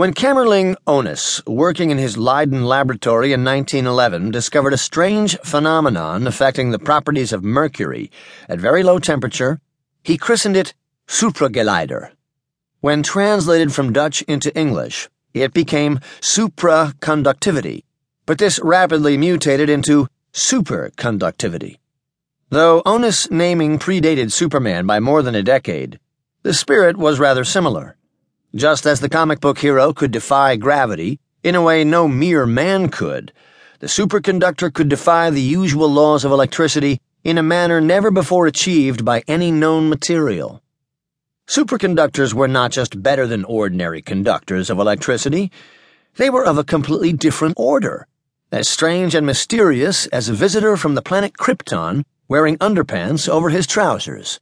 When Kamerlingh Onnes, working in his Leiden laboratory in 1911, discovered a strange phenomenon affecting the properties of mercury at very low temperature, he christened it suprageleider. When translated from Dutch into English, it became supraconductivity, but this rapidly mutated into superconductivity. Though Onnes' naming predated Superman by more than a decade, the spirit was rather similar. Just as the comic book hero could defy gravity in a way no mere man could, the superconductor could defy the usual laws of electricity in a manner never before achieved by any known material. Superconductors were not just better than ordinary conductors of electricity, they were of a completely different order, as strange and mysterious as a visitor from the planet Krypton wearing underpants over his trousers.